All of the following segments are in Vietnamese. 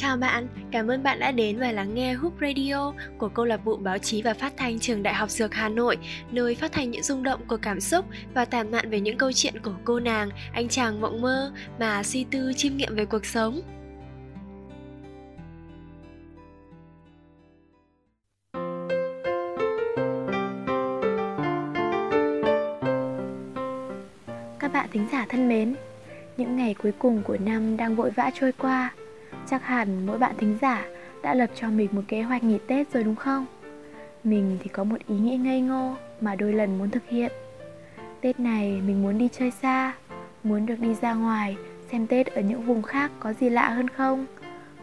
Chào bạn, cảm ơn bạn đã đến và lắng nghe Hoop Radio của câu lạc bộ báo chí và phát thanh trường Đại học Dược Hà Nội, nơi phát thanh những rung động của cảm xúc và tản mạn về những câu chuyện của cô nàng, anh chàng mộng mơ mà suy tư chiêm nghiệm về cuộc sống. Các bạn thính giả thân mến, những ngày cuối cùng của năm đang vội vã trôi qua Chắc hẳn mỗi bạn thính giả đã lập cho mình một kế hoạch nghỉ Tết rồi đúng không? Mình thì có một ý nghĩ ngây ngô mà đôi lần muốn thực hiện. Tết này mình muốn đi chơi xa, Muốn được đi ra ngoài xem Tết ở những vùng khác có gì lạ hơn không?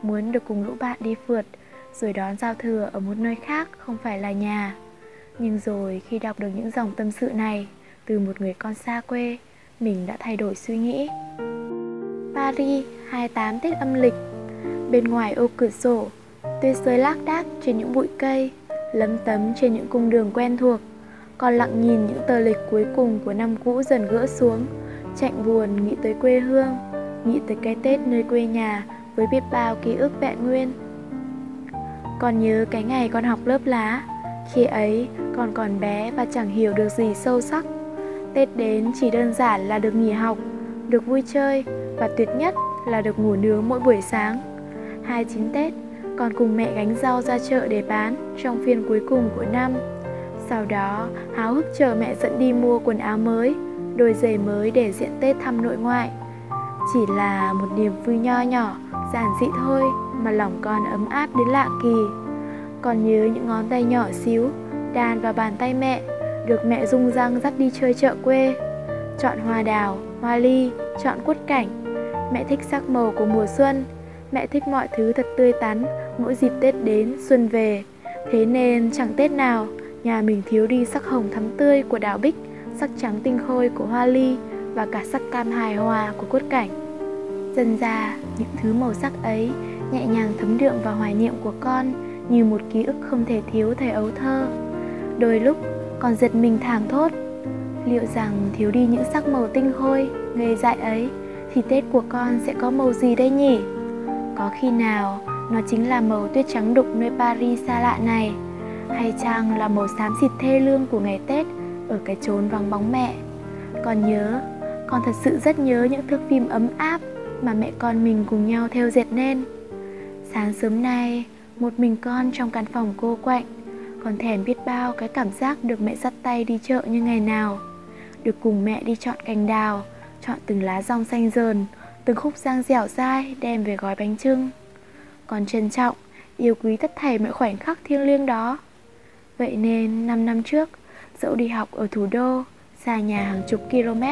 Muốn được cùng lũ bạn đi phượt Rồi đón giao thừa ở một nơi khác không phải là nhà. Nhưng rồi khi đọc được những dòng tâm sự này Từ một người con xa quê, Mình đã thay đổi suy nghĩ. Paris 28 Tết âm lịch. Bên ngoài ô cửa sổ. Tuyết rơi lác đác trên những bụi cây, Lấm tấm trên những cung đường quen thuộc, Còn lặng nhìn những tờ lịch cuối cùng của năm cũ dần gỡ xuống Chạnh buồn nghĩ tới quê hương, Nghĩ tới cái Tết nơi quê nhà Với biết bao ký ức vẹn nguyên. Còn nhớ cái ngày con học lớp lá, Khi ấy còn còn bé và chẳng hiểu được gì sâu sắc. Tết đến chỉ đơn giản là được nghỉ học, Được vui chơi Và tuyệt nhất là được ngủ nướng mỗi buổi sáng. 29 Tết, còn cùng mẹ gánh rau ra chợ để bán trong phiên cuối cùng của năm. Sau đó, háo hức chờ mẹ dẫn đi mua quần áo mới, đôi giày mới để diện Tết thăm nội ngoại. Chỉ là một niềm vui nho nhỏ, giản dị thôi mà lòng con ấm áp đến lạ kỳ. Còn nhớ những ngón tay nhỏ xíu, đàn vào bàn tay mẹ, được mẹ rung răng dắt đi chơi chợ quê. Chọn hoa đào, hoa ly, chọn quất cảnh. Mẹ thích sắc màu của mùa xuân, Mẹ thích mọi thứ thật tươi tắn mỗi dịp Tết đến, xuân về. Thế nên chẳng Tết nào nhà mình thiếu đi sắc hồng thắm tươi của đào bích, sắc trắng tinh khôi của hoa ly và cả sắc cam hài hòa của cốt cảnh. Dần ra, những thứ màu sắc ấy nhẹ nhàng thấm đượm vào hoài niệm của con như một ký ức không thể thiếu thời ấu thơ. Đôi lúc còn giật mình thảng thốt, liệu rằng thiếu đi những sắc màu tinh khôi, ngây dại ấy thì Tết của con sẽ có màu gì đây nhỉ? Có khi nào nó chính là màu tuyết trắng đục nơi Paris xa lạ này? Hay chăng là màu xám xịt thê lương của ngày Tết ở cái chốn vắng bóng mẹ? Con nhớ, con thật sự rất nhớ những thước phim ấm áp mà mẹ con mình cùng nhau theo dệt nên. Sáng sớm nay, một mình con trong căn phòng cô quạnh Còn thèm biết bao cái cảm giác được mẹ dắt tay đi chợ như ngày nào. Được cùng mẹ đi chọn cành đào, chọn từng lá rong xanh dờn từng khúc giang dẻo dai đem về gói bánh trưng còn trân trọng, yêu quý tất thảy mọi khoảnh khắc thiêng liêng đó. Vậy nên 5 năm trước, dẫu đi học ở thủ đô, xa nhà hàng chục km,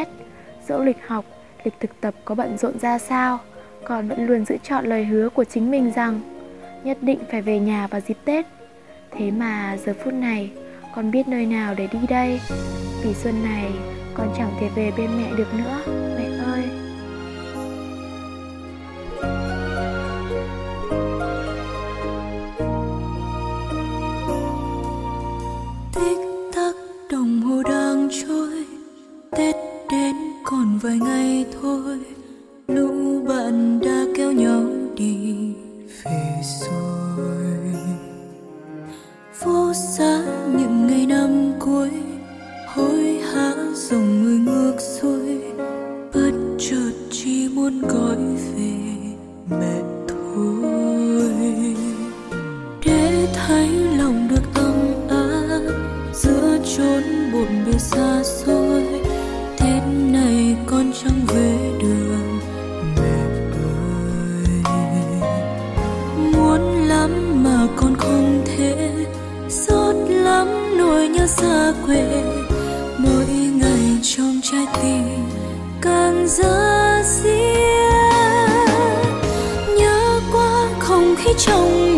dẫu lịch học, lịch thực tập có bận rộn ra sao, còn vẫn luôn giữ chọn lời hứa của chính mình rằng nhất định phải về nhà vào dịp tết. Thế mà giờ phút này, con biết nơi nào để đi đây, vì xuân này con chẳng thể về bên mẹ được nữa. Phố xa những ngày năm cuối hối hả dòng người xa quê, mỗi ngày trong trái tim càng ra riêng nhớ qua không khí trong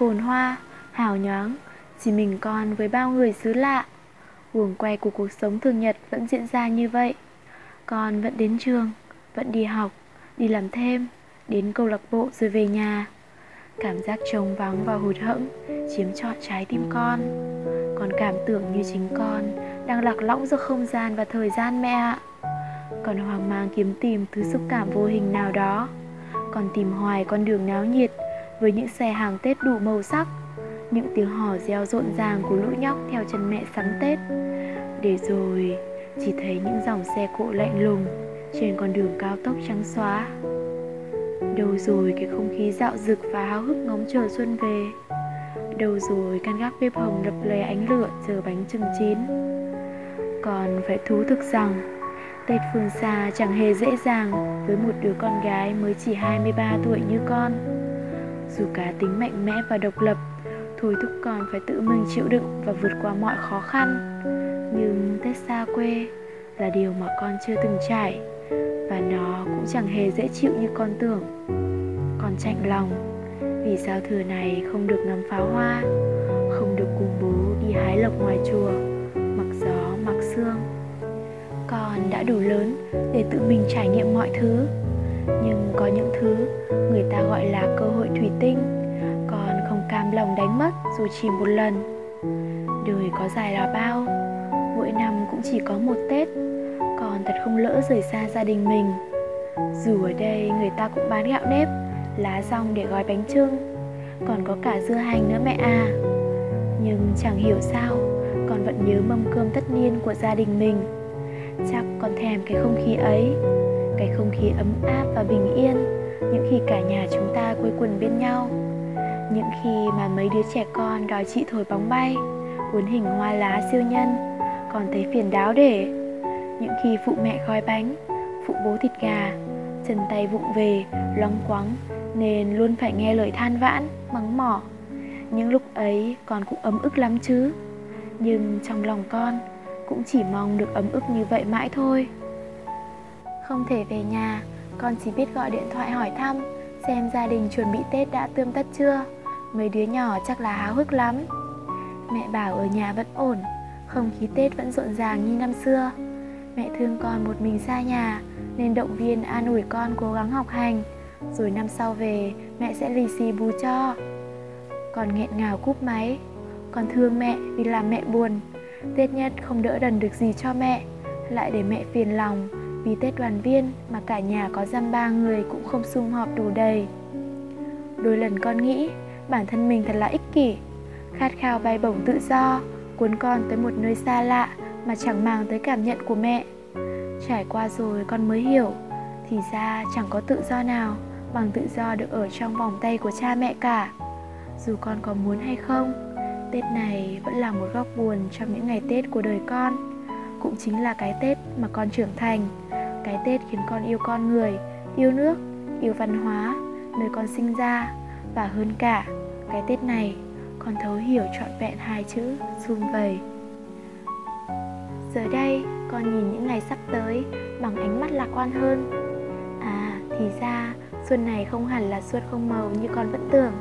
phồn hoa, hào nhoáng. Chỉ mình con với bao người xứ lạ. Guồng quay của cuộc sống thường nhật vẫn diễn ra như vậy. Con vẫn đến trường, vẫn đi học, đi làm thêm Đến câu lạc bộ rồi về nhà. Cảm giác trống vắng và hụt hẫng chiếm trọn trái tim con. Con cảm tưởng như chính con đang lạc lõng giữa không gian và thời gian mẹ ạ. Con hoang mang kiếm tìm thứ xúc cảm vô hình nào đó. Con tìm hoài con đường náo nhiệt với những xe hàng Tết đủ màu sắc, những tiếng hò reo rộn ràng của lũ nhóc theo chân mẹ sắm Tết. Để rồi, chỉ thấy những dòng xe cộ lạnh lùng trên con đường cao tốc trắng xóa. Đâu rồi cái không khí dạo dực và háo hức ngóng chờ xuân về? Đâu rồi căn gác bếp hồng lập lè ánh lửa chờ bánh trưng chín? Còn phải thú thực rằng, Tết phương xa chẳng hề dễ dàng với một đứa con gái mới chỉ 23 tuổi như con. Dù cá tính mạnh mẽ và độc lập, thôi thúc con phải tự mình chịu đựng và vượt qua mọi khó khăn. Nhưng Tết xa quê là điều mà con chưa từng trải và nó cũng chẳng hề dễ chịu như con tưởng. Con chạnh lòng vì sao thừa này không được ngắm pháo hoa, không được cùng bố đi hái lộc ngoài chùa, mặc gió mặc sương. Con đã đủ lớn để tự mình trải nghiệm mọi thứ, nhưng có những thứ người ta gọi là cơ hội thủy tinh, còn không cam lòng đánh mất dù chỉ một lần. Đời có dài là bao, mỗi năm cũng chỉ có một Tết, còn thật không lỡ rời xa gia đình mình. Dù ở đây người ta cũng bán gạo nếp, lá rong để gói bánh trưng, còn có cả dưa hành nữa mẹ à. Nhưng chẳng hiểu sao, con vẫn nhớ mâm cơm tất niên của gia đình mình. Chắc con thèm cái không khí ấy, cái không khí ấm áp và bình yên những khi cả nhà chúng ta quây quần bên nhau. Những khi mà mấy đứa trẻ con đòi chị thổi bóng bay, uốn hình hoa lá siêu nhân, còn thấy phiền đáo để. Những khi phụ mẹ gói bánh, phụ bố thịt gà, chân tay vụng về, loáng quắng nên luôn phải nghe lời than vãn, mắng mỏ. Những lúc ấy con cũng ấm ức lắm chứ. Nhưng trong lòng con cũng chỉ mong được ấm ức như vậy mãi thôi. Không thể về nhà, con chỉ biết gọi điện thoại hỏi thăm xem gia đình chuẩn bị Tết đã tươm tất chưa. Mấy đứa nhỏ chắc là háo hức lắm. Mẹ bảo ở nhà vẫn ổn, không khí Tết vẫn rộn ràng như năm xưa. Mẹ thương con một mình xa nhà nên động viên an ủi con cố gắng học hành. Rồi năm sau về mẹ sẽ lì xì bù cho. Con nghẹn ngào cúp máy. Con thương mẹ vì làm mẹ buồn. Tết nhất không đỡ đần được gì cho mẹ, lại để mẹ phiền lòng vì Tết đoàn viên mà cả nhà có dăm ba người cũng không sum họp đủ đầy. Đôi lần con nghĩ bản thân mình thật là ích kỷ, khát khao bay bổng tự do, cuốn con tới một nơi xa lạ mà chẳng màng tới cảm nhận của mẹ. Trải qua rồi con mới hiểu, thì ra chẳng có tự do nào bằng tự do được ở trong vòng tay của cha mẹ cả. Dù con có muốn hay không, Tết này vẫn là một góc buồn trong những ngày Tết của đời con. Cũng chính là cái Tết mà con trưởng thành, cái Tết khiến con yêu con người, yêu nước, yêu văn hóa, nơi con sinh ra và hơn cả, cái Tết này con thấu hiểu trọn vẹn hai chữ sum vầy. Giờ đây, con nhìn những ngày sắp tới bằng ánh mắt lạc quan hơn. À, thì ra xuân này không hẳn là xuân không màu như con vẫn tưởng.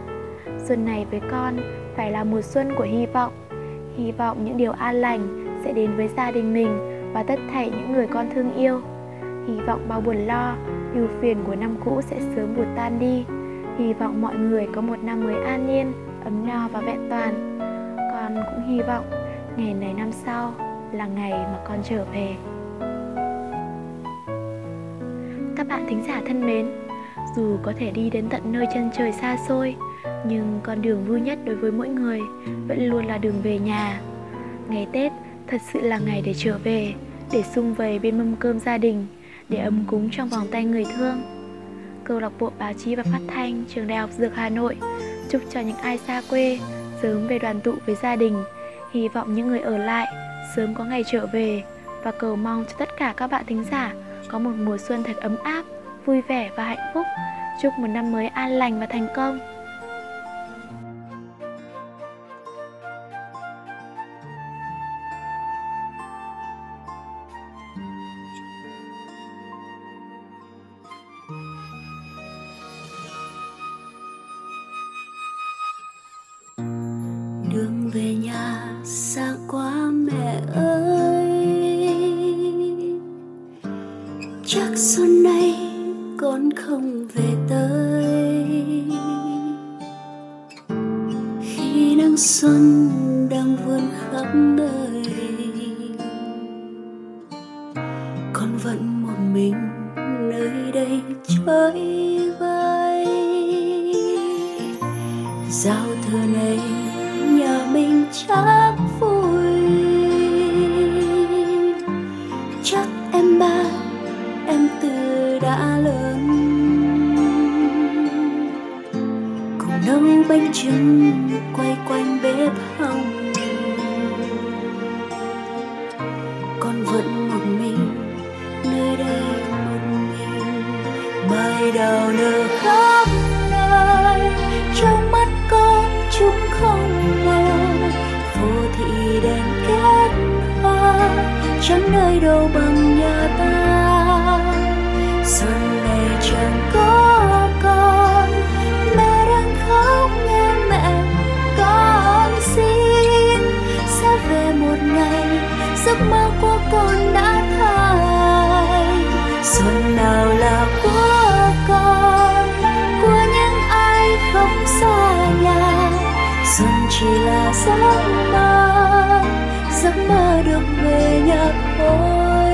Xuân này với con phải là mùa xuân của hy vọng. Hy vọng những điều an lành sẽ đến với gia đình mình và tất thảy những người con thương yêu hy vọng bao buồn lo ưu phiền của năm cũ sẽ sớm buồn tan đi. Hy vọng mọi người có một năm mới an nhiên ấm no và vẹn toàn. Con cũng hy vọng ngày này năm sau là ngày mà con trở về. Các bạn thính giả thân mến, dù có thể đi đến tận nơi chân trời xa xôi, nhưng con đường vui nhất đối với mỗi người vẫn luôn là đường về nhà. Ngày tết thật sự là ngày để trở về, để sung vầy bên mâm cơm gia đình để ấm cúng trong vòng tay người thương. Câu lạc bộ báo chí và phát thanh, trường đại học dược hà nội, chúc cho những ai xa quê, sớm về đoàn tụ với gia đình. Hy vọng những người ở lại, sớm có ngày trở về. Và cầu mong cho tất cả các bạn thính giả có một mùa xuân thật ấm áp, vui vẻ và hạnh phúc. Chúc một năm mới an lành và thành công. Đường về nhà xa quá mẹ ơi. Chắc xuân nay con không về tới. Khi nắng xuân đang vươn khắp nơi, con vẫn một mình nơi đây chơi vơi. Giao thừa này chắc vui. Chắc em ba, em từ đã lớn. Cùng nấu bánh trưng quay quanh bếp hồng. Con vẫn một mình nơi đây một mình. Mai đào nở khắp nơi, trong mắt con chúng chẳng nơi đâu bằng nhà ta. Xuân này chẳng có con, mẹ đang khóc nghe mẹ con xin. Sẽ về một ngày, giấc mơ của con đã thay. Xuân nào là của con, của những ai không xa nhà. Xuân chỉ là giấc mơ giấc mơ được thôi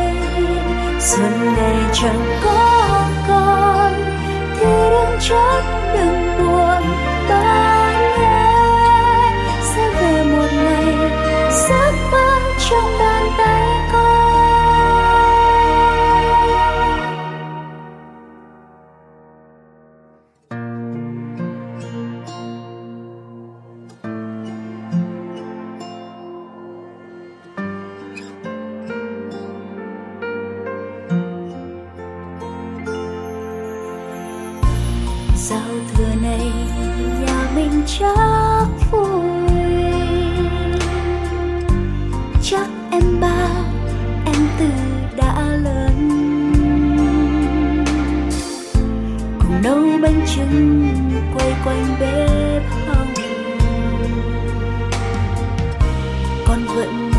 xuân này chẳng có con trứng quay quanh bếp hồng con vẫn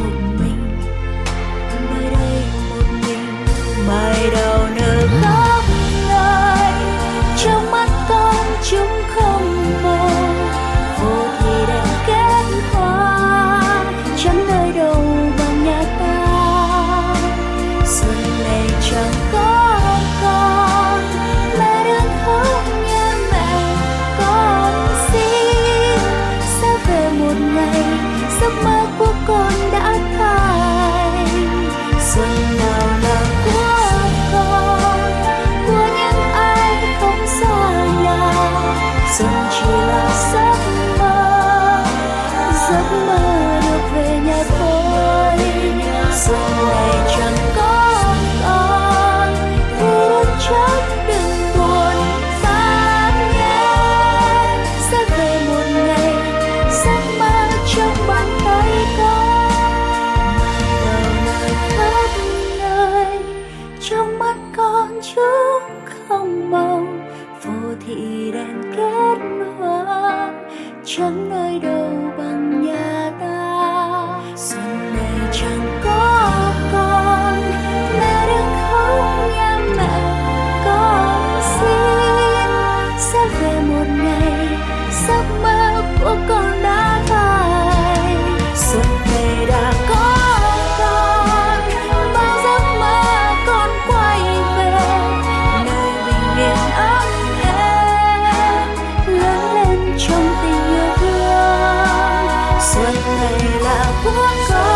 我走。